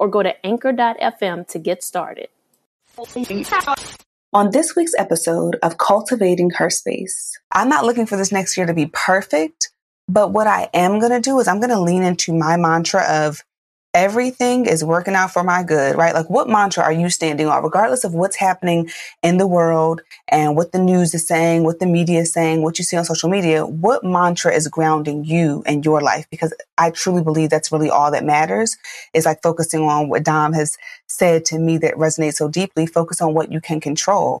or go to anchor.fm to get started. On this week's episode of Cultivating Her Space, I'm not looking for this next year to be perfect, but what I am going to do is I'm going to lean into my mantra of everything is working out for my good, right? Like what mantra are you standing on, regardless of what's happening in the world and what the news is saying, what the media is saying, what you see on social media, what mantra is grounding you and your life? Because I truly believe that's really all that matters is like focusing on what Dom has said to me that resonates so deeply. Focus on what you can control.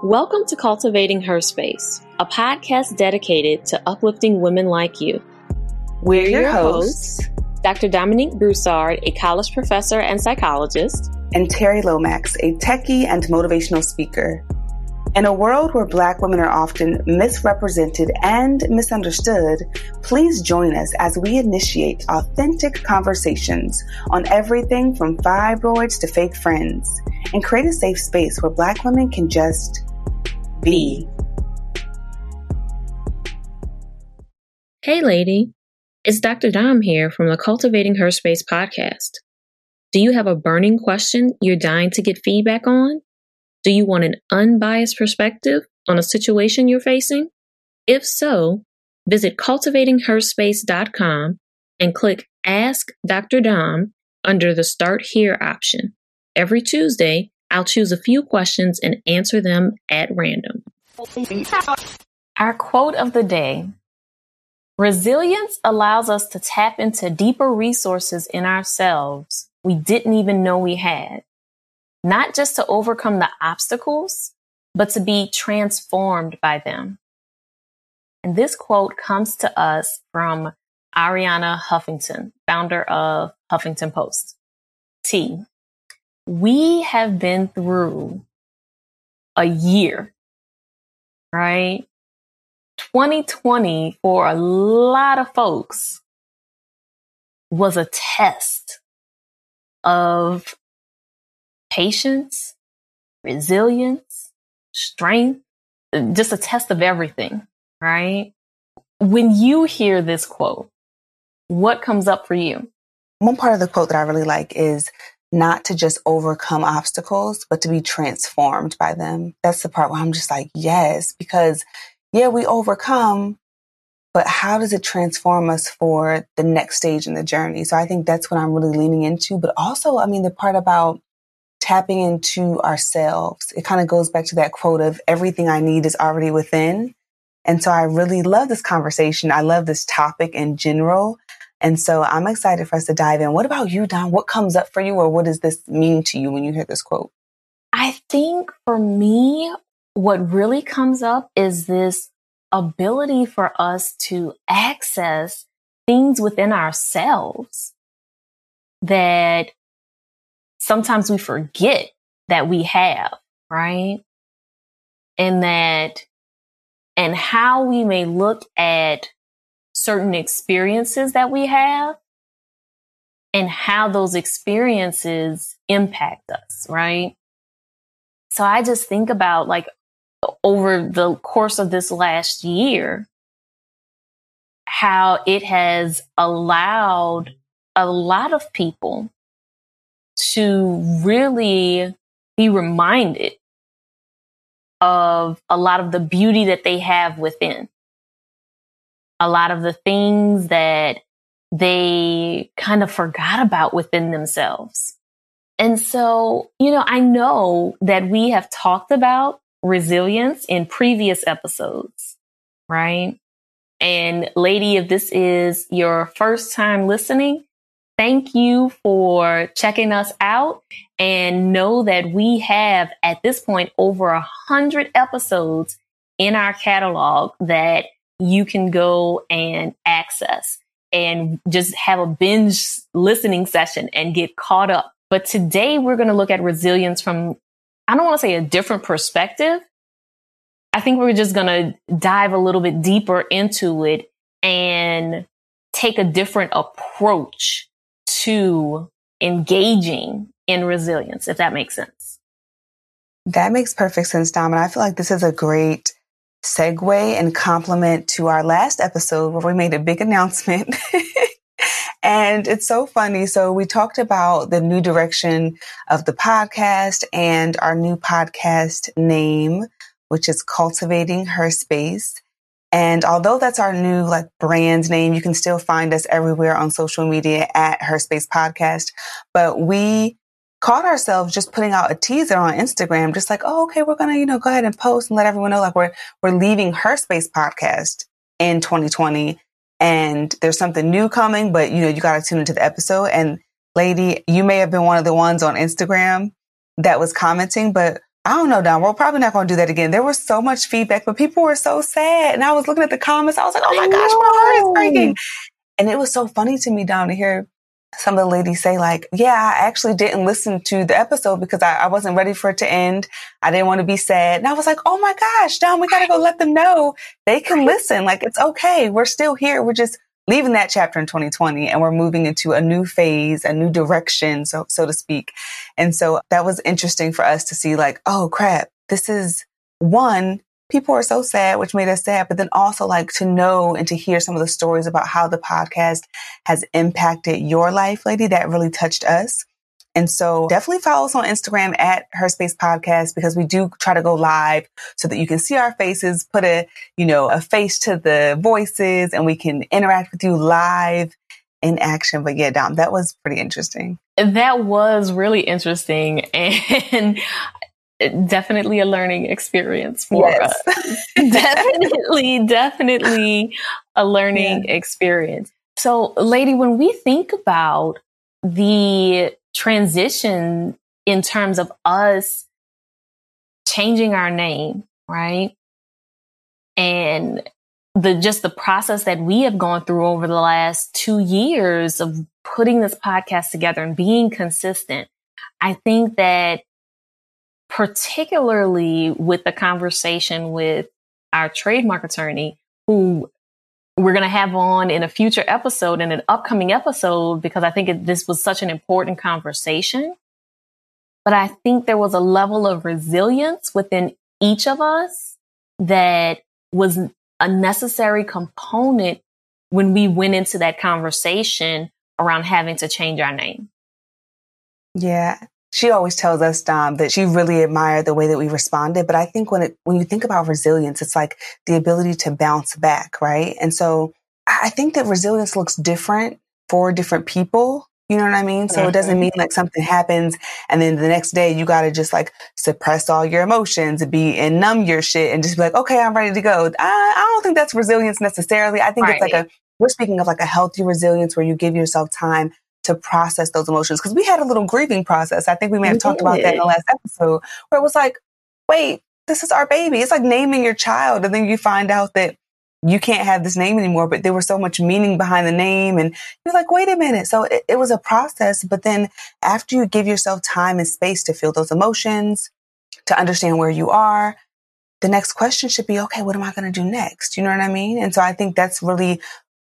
Welcome to Cultivating Her Space, a podcast dedicated to uplifting women like you. We're your hosts, Dr. Dominique Broussard, a college professor and psychologist, and Terri Lomax, a techie and motivational speaker. In a world where Black women are often misrepresented and misunderstood, please join us as we initiate authentic conversations on everything from fibroids to fake friends and create a safe space where Black women can just be. Hey, lady. It's Dr. Dom here from the Cultivating Her Space podcast. Do you have a burning question you're dying to get feedback on? Do you want an unbiased perspective on a situation you're facing? If so, visit cultivatingherspace.com and click Ask Dr. Dom under the Start Here option. Every Tuesday, I'll choose a few questions and answer them at random. Our quote of the day Resilience allows us to tap into deeper resources in ourselves we didn't even know we had not just to overcome the obstacles, but to be transformed by them. And this quote comes to us from Arianna Huffington, founder of Huffington Post. T. We have been through a year, right? 2020 for a lot of folks was a test of patience, resilience, strength, just a test of everything, right? When you hear this quote, what comes up for you? One part of the quote that I really like is not to just overcome obstacles, but to be transformed by them. That's the part where I'm just like, yes, because yeah, we overcome, but how does it transform us for the next stage in the journey? So I think that's what I'm really leaning into. But also, I mean, the part about tapping into ourselves. It kind of goes back to that quote of everything I need is already within. And so I really love this conversation. I love this topic in general. And so I'm excited for us to dive in. What about you, Dom? What comes up for you or what does this mean to you when you hear this quote? I think for me, what really comes up is this ability for us to access things within ourselves that sometimes we forget that we have, right? And that, and how we may look at certain experiences that we have and how those experiences impact us, right? So I just think about like over the course of this last year, how it has allowed a lot of people to really be reminded of a lot of the beauty that they have within. A lot of the things that they kind of forgot about within themselves. And so, you know, I know that we have talked about resilience in previous episodes, right? And lady, if this is your first time listening, thank you for checking us out and know that we have at this point over a hundred episodes in our catalog that you can go and access and just have a binge listening session and get caught up. But today we're going to look at resilience from I don't want to say a different perspective. I think we're just going to dive a little bit deeper into it and take a different approach to engaging in resilience, if that makes sense. That makes perfect sense, Dom. And I feel like this is a great segue and compliment to our last episode where we made a big announcement And it's so funny. So we talked about the new direction of the podcast and our new podcast name, which is Cultivating Her Space. And although that's our new like brand name, you can still find us everywhere on social media at Her Space Podcast. But we caught ourselves just putting out a teaser on Instagram, just like, oh, okay, we're gonna, you know, go ahead and post and let everyone know like we're we're leaving Her Space Podcast in 2020 and there's something new coming, but you know, you got to tune into the episode. And lady, you may have been one of the ones on Instagram that was commenting, but I don't know, Dom. We're probably not going to do that again. There was so much feedback, but people were so sad. And I was looking at the comments. I was like, oh my gosh, my heart is breaking. And it was so funny to me, Dom, to hear some of the ladies say like, yeah, I actually didn't listen to the episode because I, I, wasn't ready for it to end. I didn't want to be sad. And I was like, oh my gosh, Dom, we got to go let them know they can listen. Like it's okay. We're still here. We're just leaving that chapter in 2020 and we're moving into a new phase, a new direction, so, so to speak. And so that was interesting for us to see like, oh crap, this is one, people are so sad, which made us sad, but then also like to know and to hear some of the stories about how the podcast has impacted your life, lady, that really touched us. And so definitely follow us on Instagram at Her Space Podcast because we do try to go live so that you can see our faces, put a, you know, a face to the voices and we can interact with you live in action. But yeah, Dom, that was pretty interesting. That was really interesting. And definitely a learning experience for yes. us. definitely, definitely a learning yeah. experience. So, lady, when we think about the transition in terms of us changing our name, right? And the just the process that we have gone through over the last two years of putting this podcast together and being consistent, I think that particularly with the conversation with our trademark attorney, who we're going to have on in a future episode, in an upcoming episode, because I think it, this was such an important conversation. But I think there was a level of resilience within each of us that was a necessary component when we went into that conversation around having to change our name. Yeah. She always tells us, Dom, that she really admired the way that we responded. But I think when it, when you think about resilience, it's like the ability to bounce back, right? And so I think that resilience looks different for different people. You know what I mean? So it doesn't mm-hmm. mean like something happens and then the next day you got to just like suppress all your emotions and be and numb your shit and just be like, okay, I'm ready to go. I, I don't think that's resilience necessarily. I think right. it's like a we're speaking of like a healthy resilience where you give yourself time to process those emotions. Cause we had a little grieving process. I think we may have we talked did. about that in the last episode where it was like, wait, this is our baby. It's like naming your child. And then you find out that you can't have this name anymore, but there was so much meaning behind the name. And you're like, wait a minute. So it, it was a process. But then after you give yourself time and space to feel those emotions, to understand where you are, the next question should be, okay, what am I going to do next? You know what I mean? And so I think that's really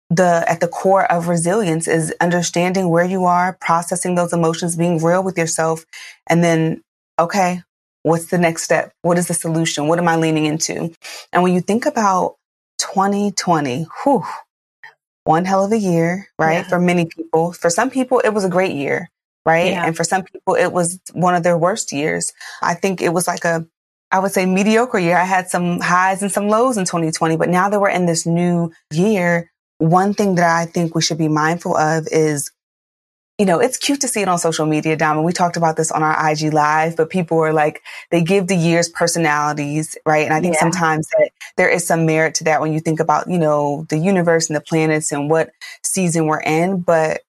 the, at the core of resilience is understanding where you are, processing those emotions, being real with yourself. And then, okay, what's the next step? What is the solution? What am I leaning into? And when you think about 2020, whew, one hell of a year, right? Yeah. For many people. For some people, it was a great year, right? Yeah. And for some people, it was one of their worst years. I think it was like a, I would say mediocre year. I had some highs and some lows in 2020, but now that we're in this new year, one thing that I think we should be mindful of is you know, it's cute to see it on social media, Dom. And we talked about this on our IG live, but people are like, they give the years personalities, right? And I think yeah. sometimes that there is some merit to that when you think about, you know, the universe and the planets and what season we're in. But,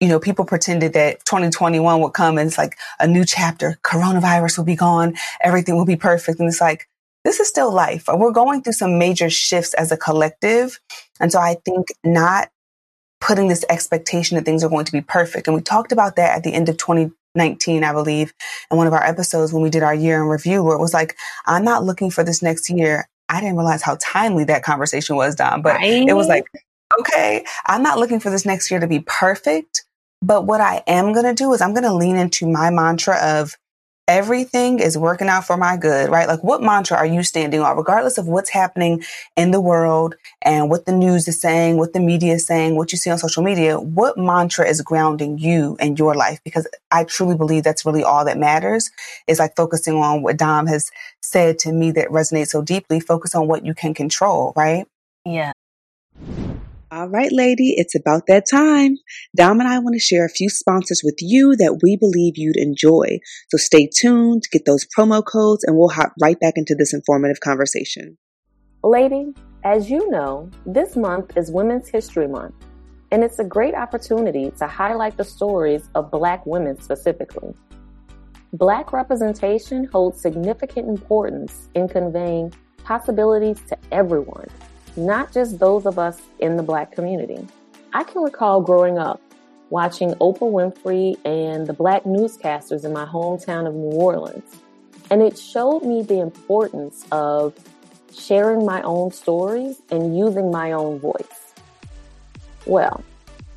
you know, people pretended that 2021 would come and it's like a new chapter. Coronavirus will be gone. Everything will be perfect. And it's like, this is still life. We're going through some major shifts as a collective. And so I think not putting this expectation that things are going to be perfect. And we talked about that at the end of 2019, I believe, in one of our episodes when we did our year in review, where it was like, I'm not looking for this next year. I didn't realize how timely that conversation was, Dom, but right. it was like, okay, I'm not looking for this next year to be perfect. But what I am going to do is I'm going to lean into my mantra of everything is working out for my good, right? Like what mantra are you standing on, regardless of what's happening in the world and what the news is saying, what the media is saying, what you see on social media, what mantra is grounding you in your life? Because I truly believe that's really all that matters is like focusing on what Dom has said to me that resonates so deeply. Focus on what you can control, right? Yeah. All right, lady, it's about that time. Dom and I want to share a few sponsors with you that we believe you'd enjoy. So stay tuned, get those promo codes, and we'll hop right back into this informative conversation. Lady, as you know, this month is Women's History Month, and it's a great opportunity to highlight the stories of Black women specifically. Black representation holds significant importance in conveying possibilities to everyone not just those of us in the black community. I can recall growing up watching Oprah Winfrey and the black newscasters in my hometown of New Orleans. And it showed me the importance of sharing my own stories and using my own voice. Well,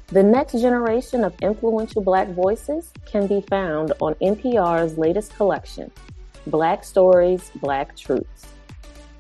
the next generation of influential black voices can be found on NPR's latest collection, Black Stories, Black Truths.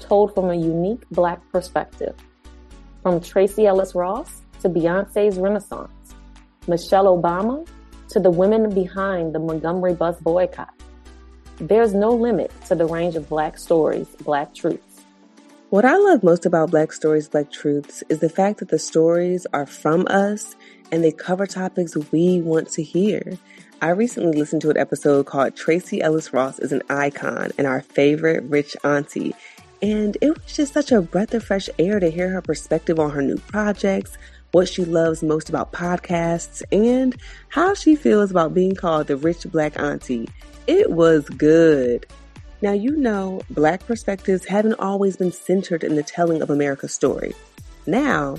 told from a unique Black perspective. From Tracee Ellis Ross to Beyonce's Renaissance, Michelle Obama to the women behind the Montgomery bus boycott. There's no limit to the range of Black stories, Black truths. What I love most about Black Stories, Black Truths is the fact that the stories are from us and they cover topics we want to hear. I recently listened to an episode called Tracee Ellis Ross is an Icon and Our Favorite Rich Auntie. And it was just such a breath of fresh air to hear her perspective on her new projects, what she loves most about podcasts, and how she feels about being called the rich black auntie. It was good. Now, you know, black perspectives haven't always been centered in the telling of America's story. Now,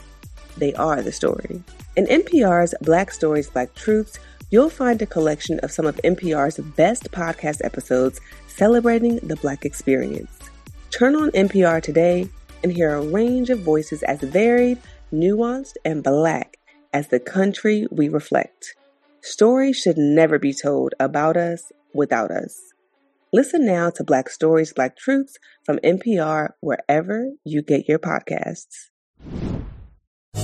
they are the story. In NPR's Black Stories, Black Truths, you'll find a collection of some of NPR's best podcast episodes celebrating the Black experience. Turn on NPR today and hear a range of voices as varied, nuanced, and black as the country we reflect. Stories should never be told about us without us. Listen now to Black Stories, Black Truths from NPR wherever you get your podcasts.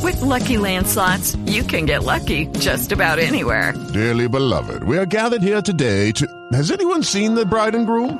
With LuckyLand Slots, you can get lucky just about anywhere. Dearly beloved, we are gathered here today to. Has anyone seen the bride and groom?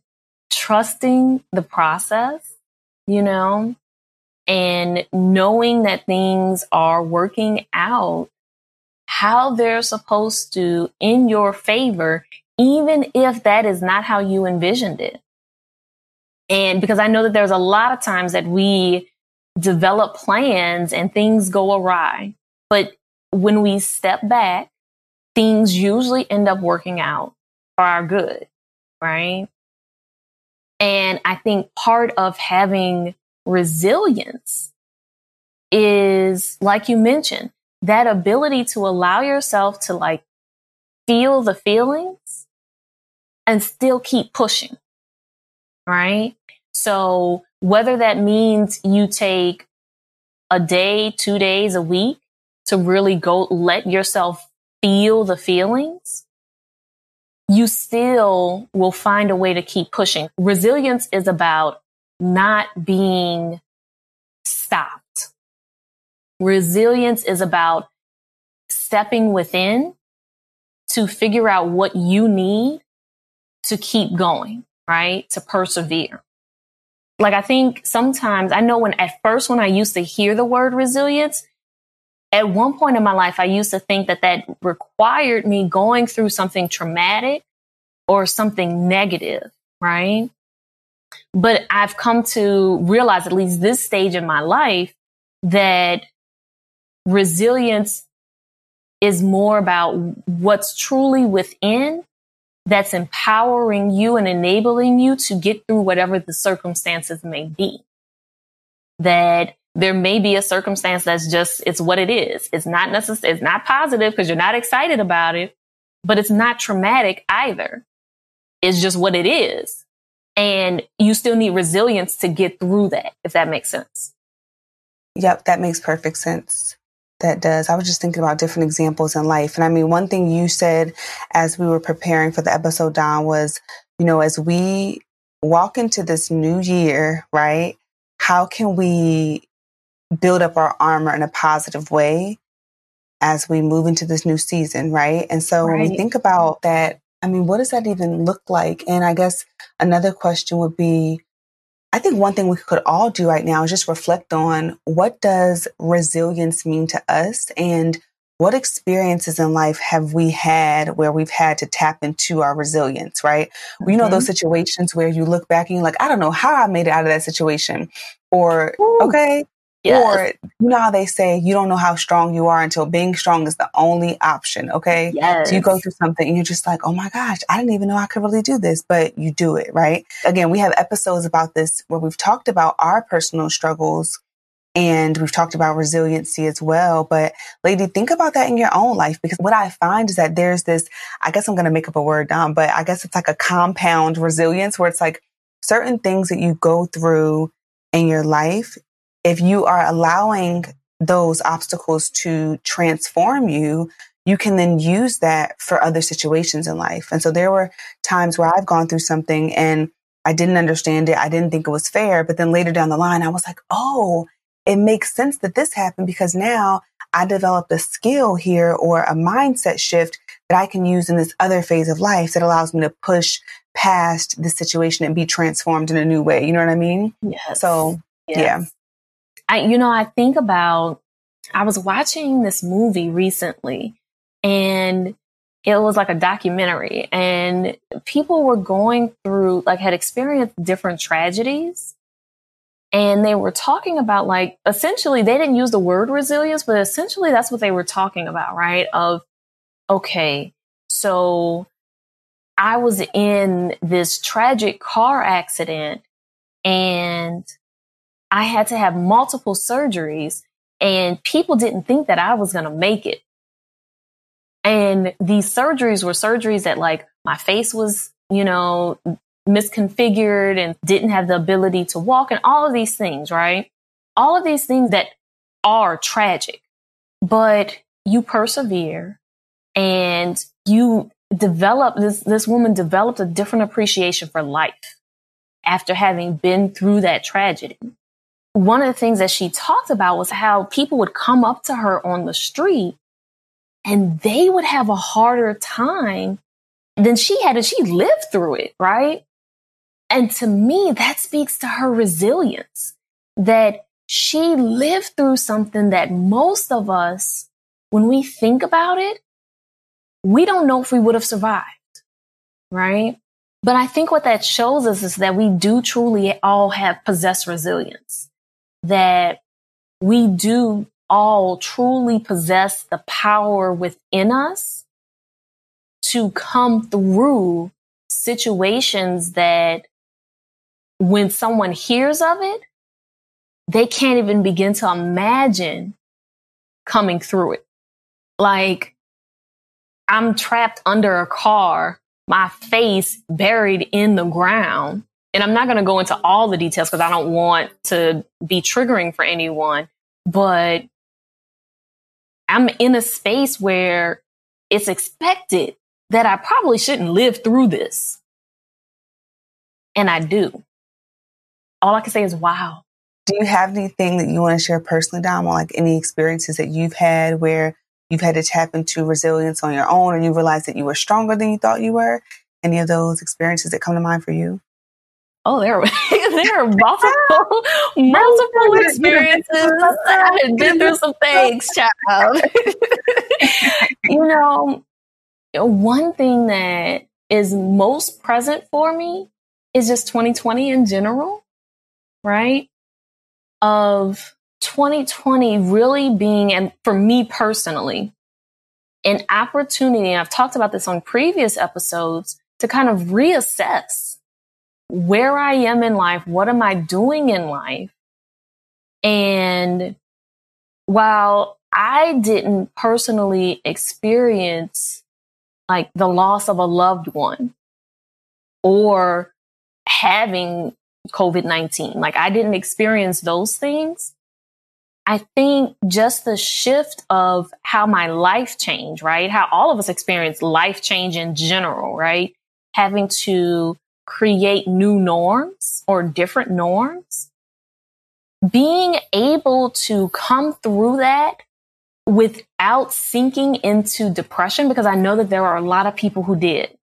trusting the process, you know, and knowing that things are working out how they're supposed to in your favor, even if that is not how you envisioned it. And because I know that there's a lot of times that we develop plans and things go awry. But when we step back, things usually end up working out for our good, right? And I think part of having resilience is, like you mentioned, that ability to allow yourself to like feel the feelings and still keep pushing. Right. So whether that means you take a day, two days, a week to really go let yourself feel the feelings, you still will find a way to keep pushing. Resilience is about not being stopped Resilience is about stepping within to figure out what you need to keep going, right? To persevere. Like I think sometimes I know when at first when I used to hear the word resilience, at one point in my life, I used to think that that required me going through something traumatic or something negative, right? But I've come to realize, at least this stage in my life, that resilience is more about what's truly within that's empowering you and enabling you to get through whatever the circumstances may be. That there may be a circumstance that's just, it's what it is. It's not necessary, it's not positive because you're not excited about it, but it's not traumatic either. It's just what it is. And you still need resilience to get through that, if that makes sense. Yep, that makes perfect sense that does. I was just thinking about different examples in life. And I mean, one thing you said as we were preparing for the episode, Dom, was, you know, as we walk into this new year, right? How can we build up our armor in a positive way as we move into this new season, right? And so right. when we think about that, I mean, what does that even look like? And I guess another question would be, I think one thing we could all do right now is just reflect on what does resilience mean to us and what experiences in life have we had where we've had to tap into our resilience, right? Mm-hmm. You know, those mm-hmm. situations where you look back and you're like, I don't know how I made it out of that situation. Or, Ooh. okay, Yes. Or you know how they say you don't know how strong you are until being strong is the only option. Okay. Yes. So you go through something and you're just like, oh my gosh, I didn't even know I could really do this, but you do it, right? Again, we have episodes about this where we've talked about our personal struggles and we've talked about resiliency as well. But lady, think about that in your own life because what I find is that there's this, I guess I'm going to make up a word down, but I guess it's like a compound resilience where it's like certain things that you go through in your life if you are allowing those obstacles to transform you, you can then use that for other situations in life. And so there were times where I've gone through something and I didn't understand it. I didn't think it was fair. But then later down the line, I was like, oh, it makes sense that this happened because now I developed a skill here or a mindset shift that I can use in this other phase of life that allows me to push past the situation and be transformed in a new way. You know what I mean? Yes. So, yes. yeah. I, you know, I think about, I was watching this movie recently and it was like a documentary and people were going through, like, had experienced different tragedies. And they were talking about, like, essentially, they didn't use the word resilience, but essentially that's what they were talking about, right? Of, okay, so I was in this tragic car accident and I had to have multiple surgeries and people didn't think that I was going to make it. And these surgeries were surgeries that like my face was, you know, misconfigured and didn't have the ability to walk and all of these things, right? All of these things that are tragic, but you persevere and you develop this, this woman developed a different appreciation for life after having been through that tragedy. One of the things that she talked about was how people would come up to her on the street and they would have a harder time than she had and she lived through it, right? And to me, that speaks to her resilience that she lived through something that most of us, when we think about it, we don't know if we would have survived, right? But I think what that shows us is that we do truly all have possessed resilience, that we do all truly possess the power within us to come through situations that when someone hears of it, they can't even begin to imagine coming through it. Like, I'm trapped under a car, my face buried in the ground. And I'm not going to go into all the details because I don't want to be triggering for anyone, but I'm in a space where it's expected that I probably shouldn't live through this. And I do. All I can say is, wow. Do you have anything that you want to share personally, Dom, or like any experiences that you've had where you've had to tap into resilience on your own and you realized that you were stronger than you thought you were? Any of those experiences that come to mind for you? Oh, there, there are multiple, multiple experiences. I've been through some things, child. you know, one thing that is most present for me is just 2020 in general, right? Of 2020 really being, and for me personally, an opportunity, I've talked about this on previous episodes, to kind of reassess where I am in life, what am I doing in life? And while I didn't personally experience like the loss of a loved one or having COVID 19, like I didn't experience those things. I think just the shift of how my life changed, right? How all of us experience life change in general, right? Having to create new norms or different norms. Being able to come through that without sinking into depression, because I know that there are a lot of people who did.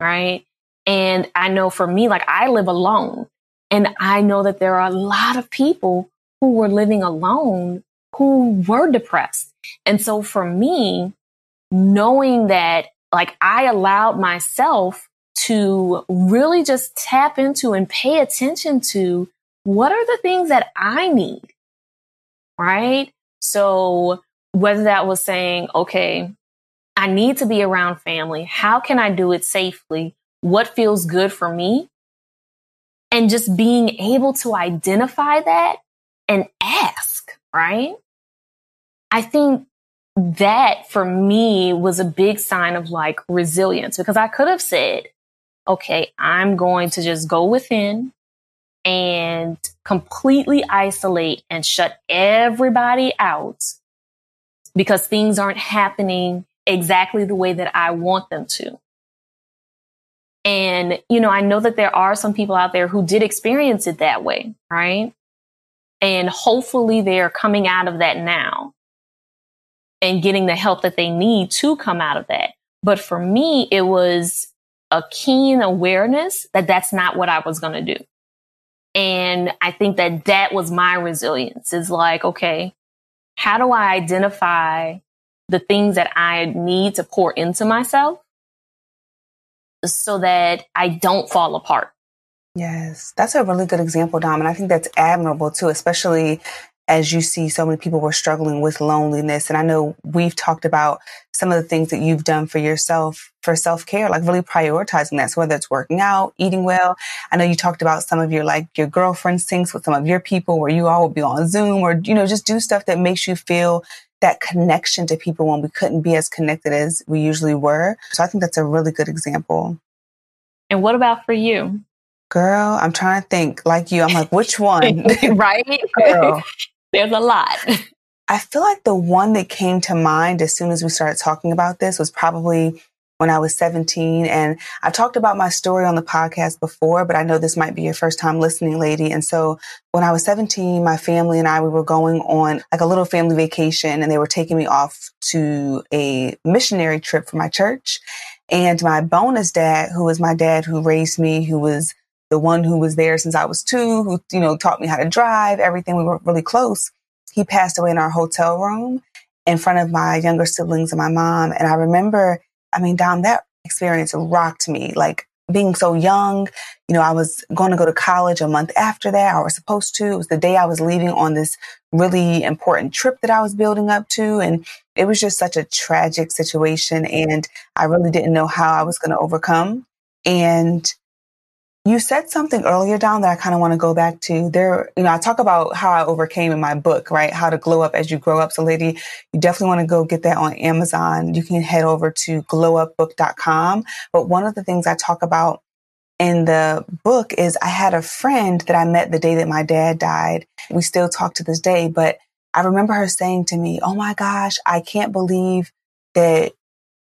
Right. And I know for me, like I live alone and I know that there are a lot of people who were living alone who were depressed. And so for me, knowing that like I allowed myself to really just tap into and pay attention to what are the things that I need? Right. So whether that was saying, okay, I need to be around family. How can I do it safely? What feels good for me? And just being able to identify that and ask, right? I think that for me was a big sign of like resilience because I could have said, okay, I'm going to just go within and completely isolate and shut everybody out because things aren't happening exactly the way that I want them to. And, you know, I know that there are some people out there who did experience it that way, right? And hopefully they're coming out of that now and getting the help that they need to come out of that. But for me, it was a keen awareness that that's not what I was going to do. And I think that that was my resilience is like, okay, how do I identify the things that I need to pour into myself so that I don't fall apart? Yes, that's a really good example, Dom. And I think that's admirable too, especially as you see so many people were struggling with loneliness. And I know we've talked about some of the things that you've done for yourself for self care, like really prioritizing that. So whether it's working out, eating well. I know you talked about some of your like your girlfriend syncs with some of your people where you all will be on Zoom or, you know, just do stuff that makes you feel that connection to people when we couldn't be as connected as we usually were. So I think that's a really good example. And what about for you? Girl, I'm trying to think like you. I'm like, which one? right? Girl. There's a lot. I feel like the one that came to mind as soon as we started talking about this was probably when I was 17. And I've talked about my story on the podcast before, but I know this might be your first time listening, lady. And so when I was 17, my family and I, we were going on like a little family vacation and they were taking me off to a missionary trip for my church. And my bonus dad, who was my dad who raised me, who was the one who was there since I was two, who, you know, taught me how to drive, everything. We were really close. He passed away in our hotel room in front of my younger siblings and my mom. And I remember, I mean, Dom, that experience rocked me. Like being so young, you know, I was going to go to college a month after that. I was supposed to. It was the day I was leaving on this really important trip that I was building up to. And it was just such a tragic situation. And I really didn't know how I was going to overcome. And you said something earlier, down that I kind of want to go back to. There, you know, I talk about how I overcame in my book, right? How to glow up as you grow up. So, lady, you definitely want to go get that on Amazon. You can head over to glowupbook.com. But one of the things I talk about in the book is I had a friend that I met the day that my dad died. We still talk to this day, but I remember her saying to me, Oh my gosh, I can't believe that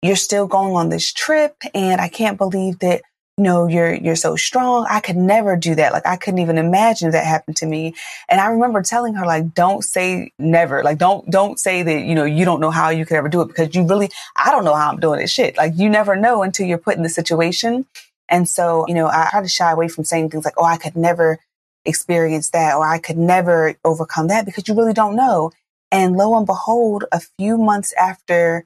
you're still going on this trip. And I can't believe that you know, you're, you're so strong. I could never do that. Like I couldn't even imagine that happened to me. And I remember telling her, like, don't say never. Like, don't, don't say that, you know, you don't know how you could ever do it because you really, I don't know how I'm doing this shit. Like you never know until you're put in the situation. And so, you know, I try to shy away from saying things like, oh, I could never experience that or I could never overcome that because you really don't know. And lo and behold, a few months after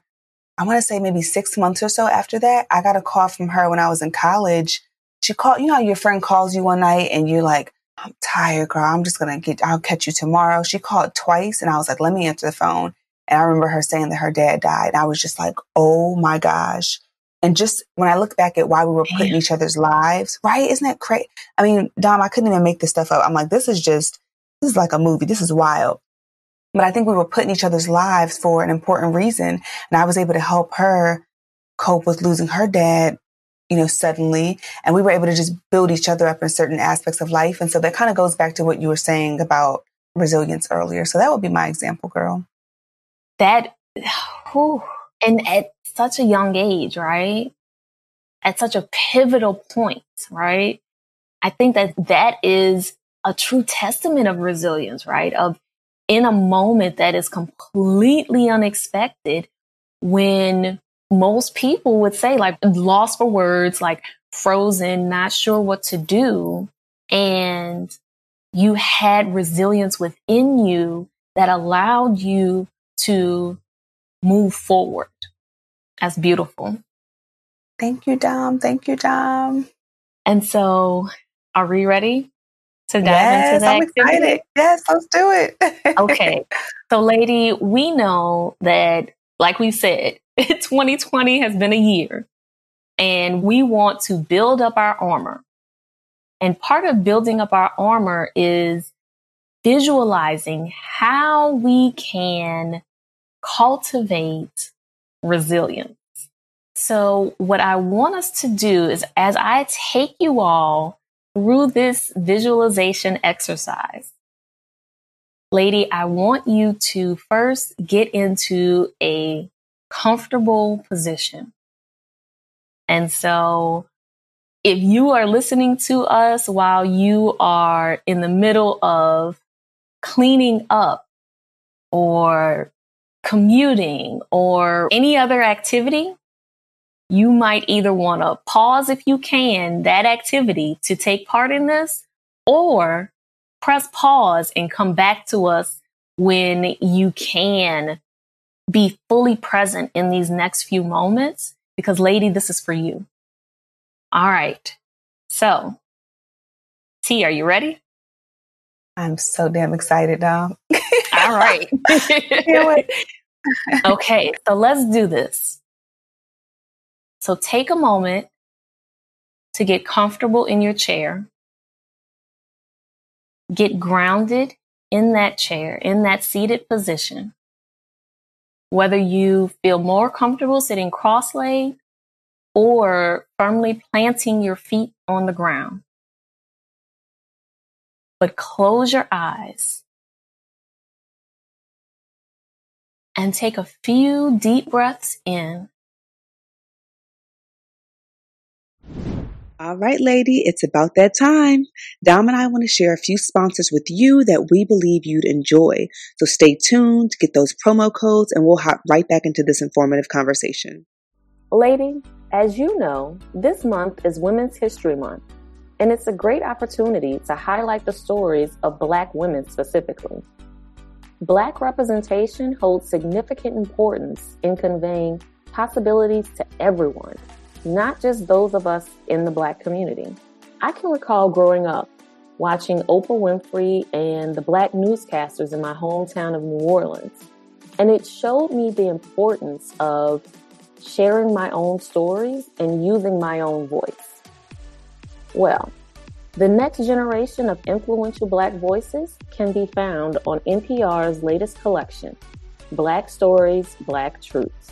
I want to say maybe six months or so after that, I got a call from her when I was in college. She called, you know, your friend calls you one night and you're like, I'm tired, girl. I'm just going to get, I'll catch you tomorrow. She called twice and I was like, let me answer the phone. And I remember her saying that her dad died. I was just like, oh my gosh. And just when I look back at why we were putting each other's lives, right? Isn't that crazy? I mean, Dom, I couldn't even make this stuff up. I'm like, this is just, this is like a movie. This is wild. But I think we were putting each other's lives for an important reason. And I was able to help her cope with losing her dad, you know, suddenly. And we were able to just build each other up in certain aspects of life. And so that kind of goes back to what you were saying about resilience earlier. So that would be my example, girl. That, whew, and at such a young age, right? At such a pivotal point, right? I think that that is a true testament of resilience, right? Of in a moment that is completely unexpected when most people would say like lost for words, like frozen, not sure what to do. And you had resilience within you that allowed you to move forward. That's beautiful. Thank you, Dom. Thank you, Dom. And so, are we ready? To dive yes, into that I'm excited. Yes, let's do it. okay. So, lady, we know that, like we said, 2020 has been a year and we want to build up our armor. And part of building up our armor is visualizing how we can cultivate resilience. So, what I want us to do is as I take you all through this visualization exercise, lady, I want you to first get into a comfortable position. And so if you are listening to us while you are in the middle of cleaning up or commuting or any other activity, you might either want to pause if you can that activity to take part in this or press pause and come back to us when you can be fully present in these next few moments because lady this is for you. All right. So t are you ready? I'm so damn excited all All right. okay, so let's do this. So take a moment to get comfortable in your chair. Get grounded in that chair, in that seated position. Whether you feel more comfortable sitting cross legged or firmly planting your feet on the ground. But close your eyes and take a few deep breaths in All right, lady, it's about that time. Dom and I want to share a few sponsors with you that we believe you'd enjoy. So stay tuned, get those promo codes, and we'll hop right back into this informative conversation. Lady, as you know, this month is Women's History Month, and it's a great opportunity to highlight the stories of Black women specifically. Black representation holds significant importance in conveying possibilities to everyone not just those of us in the black community. I can recall growing up watching Oprah Winfrey and the black newscasters in my hometown of New Orleans. And it showed me the importance of sharing my own stories and using my own voice. Well, the next generation of influential Black voices can be found on NPR's latest collection, Black Stories, Black Truths.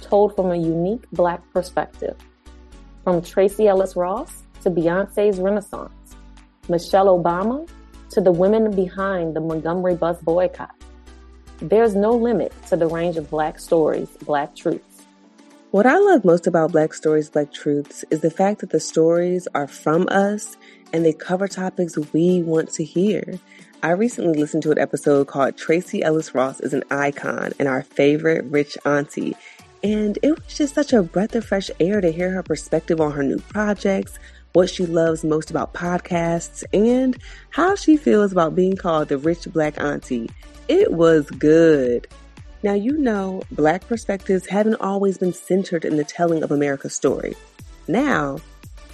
told from a unique Black perspective. From Tracee Ellis Ross to Beyonce's Renaissance, Michelle Obama to the women behind the Montgomery bus boycott. There's no limit to the range of Black stories, Black truths. What I love most about Black Stories, Black Truths is the fact that the stories are from us and they cover topics we want to hear. I recently listened to an episode called Tracee Ellis Ross is an Icon and Our Favorite Rich Auntie. And it was just such a breath of fresh air to hear her perspective on her new projects, what she loves most about podcasts, and how she feels about being called the rich black auntie. It was good. Now, you know, black perspectives haven't always been centered in the telling of America's story. Now,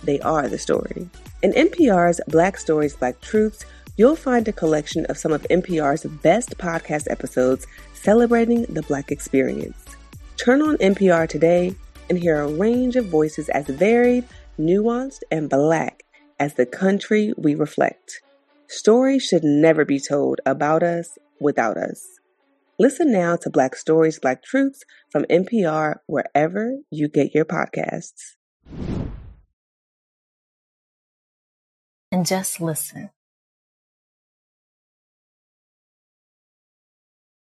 they are the story. In NPR's Black Stories, Black Truths, you'll find a collection of some of NPR's best podcast episodes celebrating the Black experience. Turn on NPR today and hear a range of voices as varied, nuanced, and black as the country we reflect. Stories should never be told about us without us. Listen now to Black Stories, Black Truths from NPR wherever you get your podcasts. And just listen.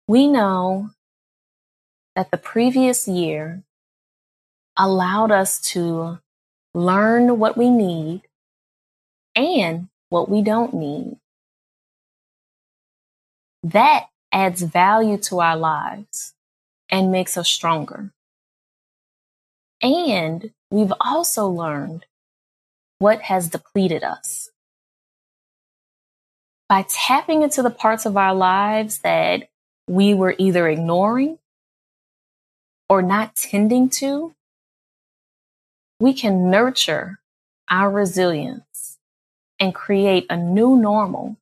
We know that the previous year allowed us to learn what we need and what we don't need. That adds value to our lives and makes us stronger. And we've also learned what has depleted us. By tapping into the parts of our lives that we were either ignoring or not tending to, we can nurture our resilience and create a new normal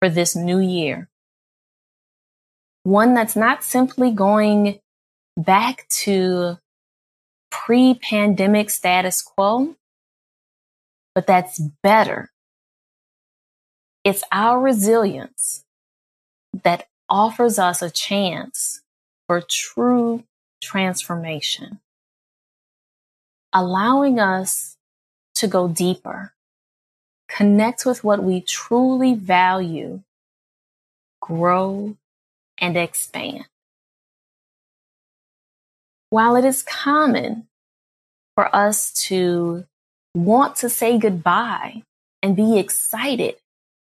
for this new year. One that's not simply going back to pre pandemic status quo, but that's better. It's our resilience that offers us a chance for true transformation, allowing us to go deeper, connect with what we truly value, grow, and expand. While it is common for us to want to say goodbye and be excited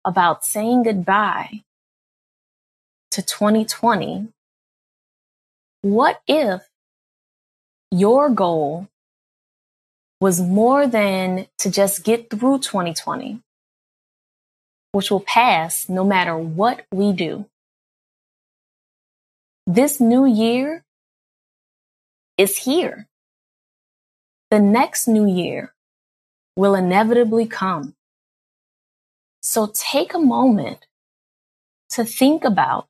about saying goodbye to 2020 what if your goal was more than to just get through 2020, which will pass no matter what we do? This new year is here. The next new year will inevitably come. So take a moment to think about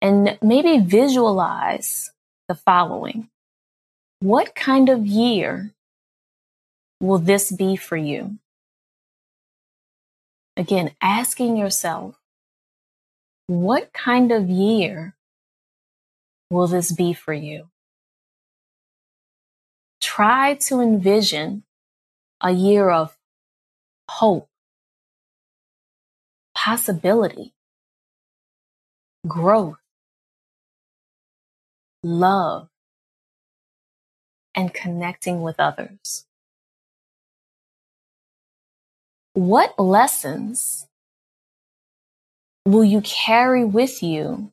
and maybe visualize the following. What kind of year will this be for you? Again, asking yourself, what kind of year will this be for you? Try to envision a year of hope, possibility, growth, love, and connecting with others. What lessons will you carry with you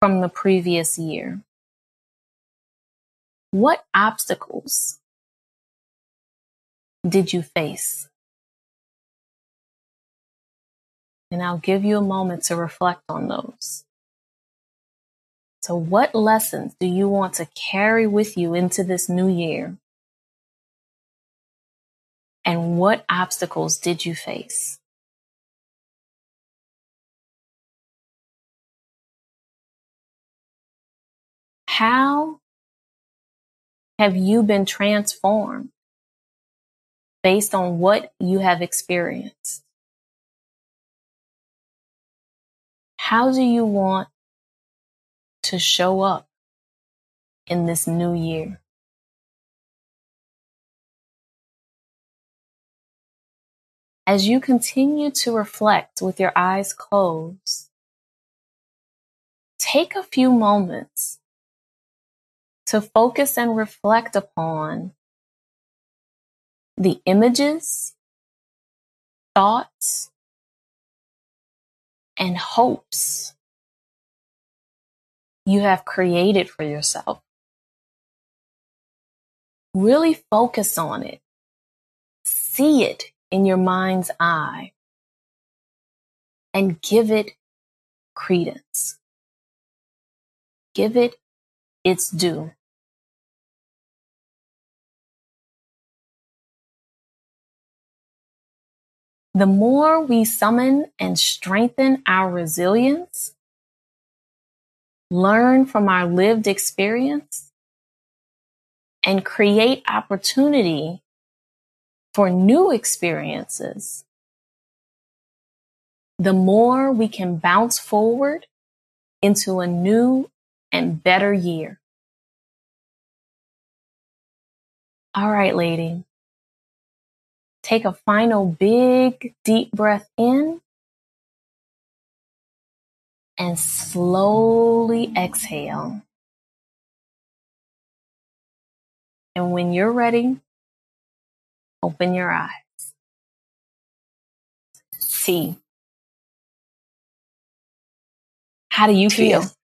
from the previous year? What obstacles did you face? And I'll give you a moment to reflect on those. So, what lessons do you want to carry with you into this new year? And what obstacles did you face? How have you been transformed based on what you have experienced? How do you want to show up in this new year? As you continue to reflect with your eyes closed, take a few moments to focus and reflect upon the images, thoughts, and hopes you have created for yourself. Really focus on it. See it in your mind's eye and give it credence. Give it its due. The more we summon and strengthen our resilience, learn from our lived experience, and create opportunity for new experiences, the more we can bounce forward into a new and better year. All right, lady. Take a final big deep breath in and slowly exhale. And when you're ready, open your eyes. T. How do you T feel? is,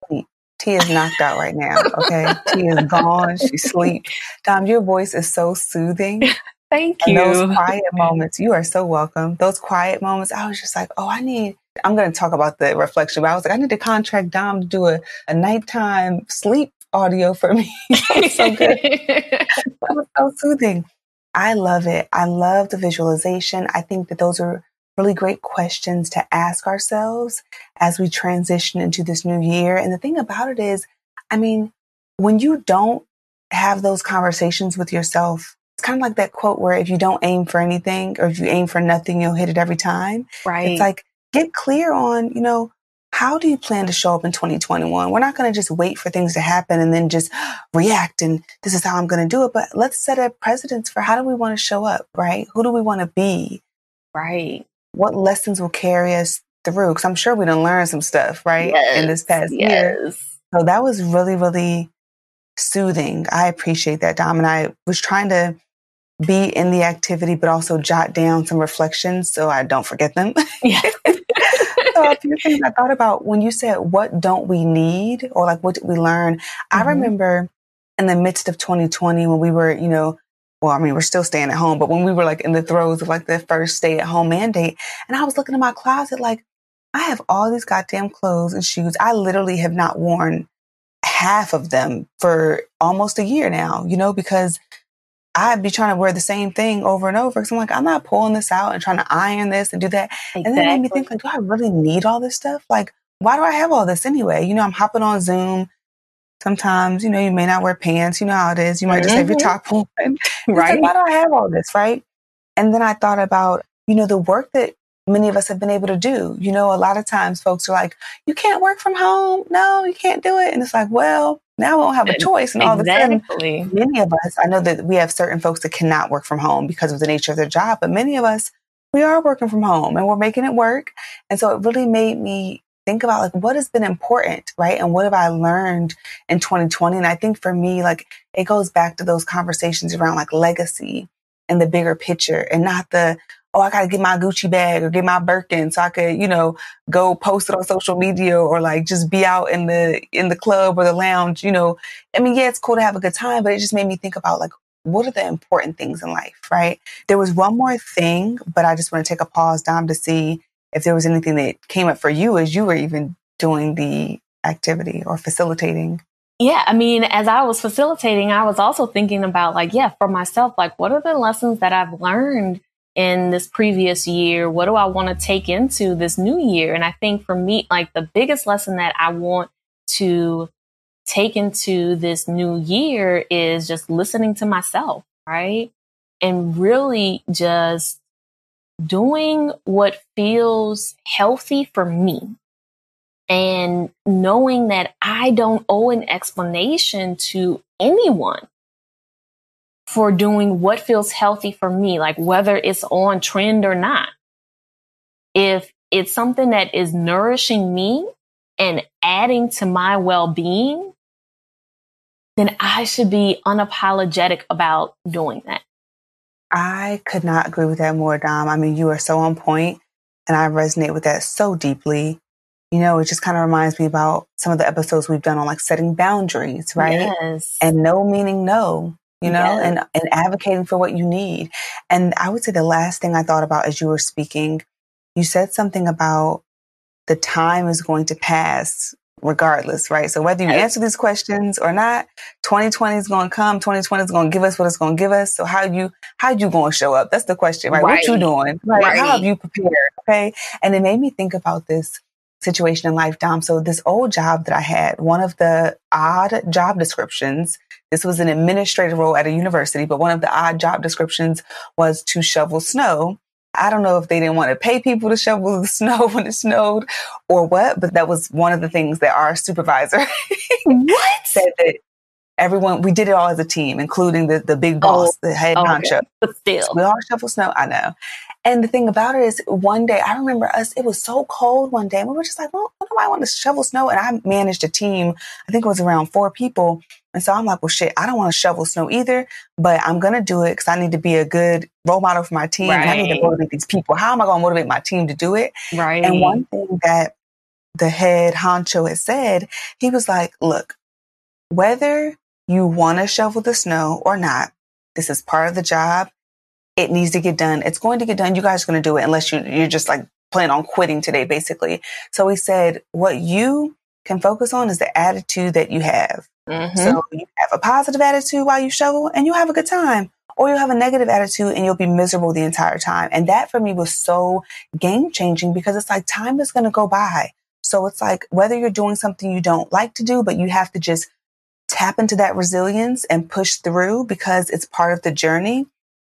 T is knocked out right now. Okay. T is gone. She's asleep. Dom, your voice is so soothing. Thank And you. those quiet moments, you are so welcome. Those quiet moments, I was just like, oh, I need, I'm going to talk about the reflection, but I was like, I need to contract Dom to do a, a nighttime sleep audio for me. So good. That was so soothing. I love it. I love the visualization. I think that those are really great questions to ask ourselves as we transition into this new year. And the thing about it is, I mean, when you don't have those conversations with yourself, it's kind of like that quote where if you don't aim for anything or if you aim for nothing, you'll hit it every time. right. It's like get clear on, you know, how do you plan to show up in 2021? We're not going to just wait for things to happen and then just react and this is how I'm going to do it. But let's set a precedence for how do we want to show up, right? Who do we want to be? right. What lessons will carry us through? Because I'm sure we done learn some stuff, right? In this past year. So that was really, really soothing. I appreciate that, Dom. And I was trying to be in the activity, but also jot down some reflections so I don't forget them. Yeah. so a few things I thought about when you said, what don't we need? Or like, what did we learn? Mm-hmm. I remember in the midst of 2020 when we were, you know, well, I mean, we're still staying at home, but when we were like in the throes of like the first stay at home mandate, and I was looking in my closet, like, I have all these goddamn clothes and shoes. I literally have not worn half of them for almost a year now, you know, because I'd be trying to wear the same thing over and over. Cause I'm like, I'm not pulling this out and trying to iron this and do that. Exactly. And then it made me think like, do I really need all this stuff? Like, why do I have all this anyway? You know, I'm hopping on Zoom. Sometimes, you know, you may not wear pants. You know how it is. You might just have your mm-hmm. top on. right. Like, why do I have all this? Right. And then I thought about, you know, the work that many of us have been able to do. You know, a lot of times folks are like, you can't work from home. No, you can't do it. And it's like, well, now we don't have a choice. And all exactly. of a sudden, many of us, I know that we have certain folks that cannot work from home because of the nature of their job, but many of us, we are working from home and we're making it work. And so it really made me think about like what has been important, right? And what have I learned in 2020? And I think for me, like it goes back to those conversations around like legacy and the bigger picture and not the, oh, I got to get my Gucci bag or get my Birkin so I could, you know, go post it on social media or like just be out in the, in the club or the lounge, you know. I mean, yeah, it's cool to have a good time, but it just made me think about like, what are the important things in life, right? There was one more thing, but I just want to take a pause down to see if there was anything that came up for you as you were even doing the activity or facilitating. Yeah, I mean, as I was facilitating, I was also thinking about like, yeah, for myself, like, what are the lessons that I've learned in this previous year? What do I want to take into this new year? And I think for me, like the biggest lesson that I want to take into this new year is just listening to myself, right? And really just doing what feels healthy for me and knowing that I don't owe an explanation to anyone for doing what feels healthy for me, like whether it's on trend or not. If it's something that is nourishing me and adding to my well being, then I should be unapologetic about doing that. I could not agree with that more, Dom. I mean, you are so on point and I resonate with that so deeply. You know, it just kind of reminds me about some of the episodes we've done on like setting boundaries, right? Yes. And no meaning no you know, yes. and, and advocating for what you need. And I would say the last thing I thought about as you were speaking, you said something about the time is going to pass regardless, right? So whether you answer these questions or not, 2020 is going to come. 2020 is going to give us what it's going to give us. So how you, how you going to show up? That's the question, right? right. What you doing? Right. right? How have you prepared? Okay. And it made me think about this situation in life, Dom. So this old job that I had, one of the odd job descriptions this was an administrative role at a university, but one of the odd job descriptions was to shovel snow. I don't know if they didn't want to pay people to shovel the snow when it snowed or what, but that was one of the things that our supervisor what? said that everyone we did it all as a team, including the the big boss, oh, the head oh, honcho. Okay. But still, we all shovel snow. I know, and the thing about it is, one day I remember us, it was so cold one day, and we were just like, well, what do I want to shovel snow? And I managed a team, I think it was around four people. And so I'm like, well, shit, I don't want to shovel snow either, but I'm going to do it because I need to be a good role model for my team. Right. And I need to motivate these people. How am I going to motivate my team to do it? Right. And one thing that the head honcho had said, he was like, look, whether you want to shovel the snow or not, this is part of the job it needs to get done. It's going to get done. You guys are going to do it unless you, you're just like plan on quitting today, basically. So he said, what you can focus on is the attitude that you have. Mm-hmm. So you have a positive attitude while you shovel and you'll have a good time. Or you'll have a negative attitude and you'll be miserable the entire time. And that for me was so game changing because it's like time is going to go by. So it's like whether you're doing something you don't like to do, but you have to just tap into that resilience and push through because it's part of the journey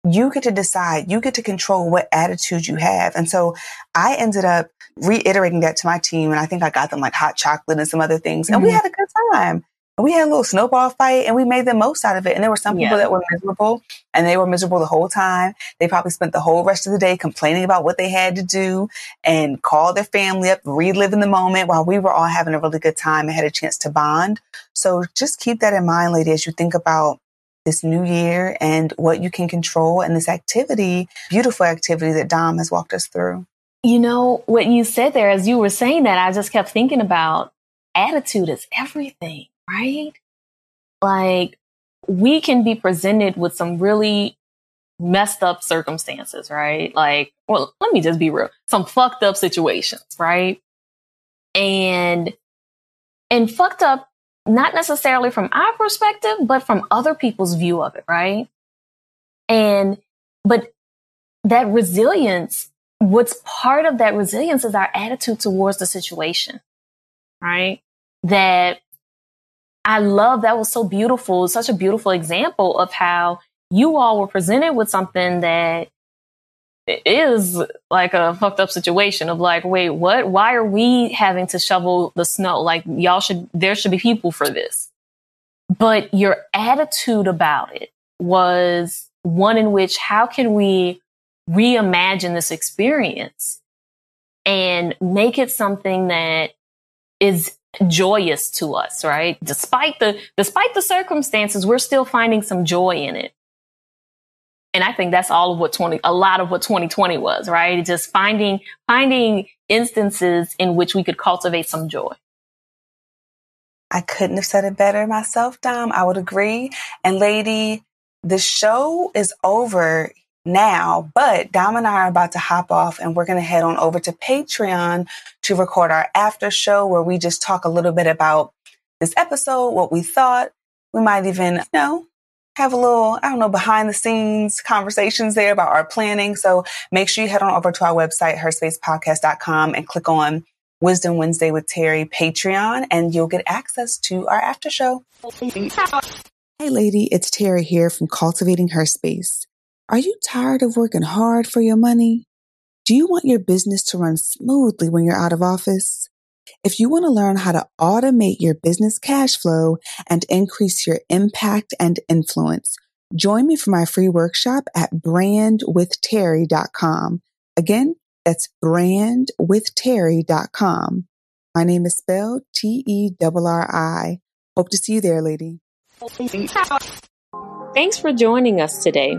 you get to decide, you get to control what attitude you have. And so I ended up reiterating that to my team. And I think I got them like hot chocolate and some other things. And mm-hmm. we had a good time. And we had a little snowball fight and we made the most out of it. And there were some people yeah. that were miserable and they were miserable the whole time. They probably spent the whole rest of the day complaining about what they had to do and called their family up, reliving the moment while we were all having a really good time and had a chance to bond. So just keep that in mind, lady, as you think about this new year and what you can control and this activity, beautiful activity that Dom has walked us through. you know, what you said there, as you were saying that, I just kept thinking about attitude is everything, right? Like, we can be presented with some really messed up circumstances, right? Like, well, let me just be real. Some fucked up situations, right? And, and fucked up, not necessarily from our perspective, but from other people's view of it, right? And, but that resilience, what's part of that resilience is our attitude towards the situation, right? That I love that was so beautiful, such a beautiful example of how you all were presented with something that is like a fucked up situation of like, wait, what? Why are we having to shovel the snow? Like, y'all should, there should be people for this. But your attitude about it was one in which how can we reimagine this experience and make it something that is joyous to us, right? Despite the despite the circumstances, we're still finding some joy in it. And I think that's all of what 20 a lot of what 2020 was, right? Just finding finding instances in which we could cultivate some joy. I couldn't have said it better myself, Dom. I would agree. And lady, the show is over now, but Dom and I are about to hop off and we're going to head on over to Patreon to record our after show where we just talk a little bit about this episode, what we thought. We might even, you know, have a little, I don't know, behind the scenes conversations there about our planning. So make sure you head on over to our website, herspacepodcast.com and click on Wisdom Wednesday with Terri Patreon and you'll get access to our after show. Hey lady, it's Terri here from Cultivating Her Space. Are you tired of working hard for your money? Do you want your business to run smoothly when you're out of office? If you want to learn how to automate your business cash flow and increase your impact and influence, join me for my free workshop at brandwithterri.com. Again, that's brandwithterri.com. My name is spelled T E R R I. Hope to see you there, lady. Thanks for joining us today.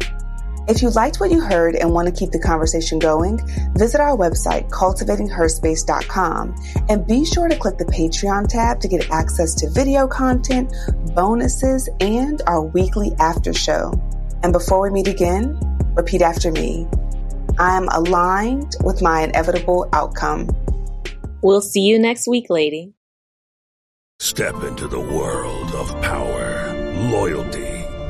If you liked what you heard and want to keep the conversation going, visit our website, cultivatingherspace.com, and be sure to click the Patreon tab to get access to video content, bonuses, and our weekly after show. And before we meet again, repeat after me. I am aligned with my inevitable outcome. We'll see you next week, lady. Step into the world of power, loyalty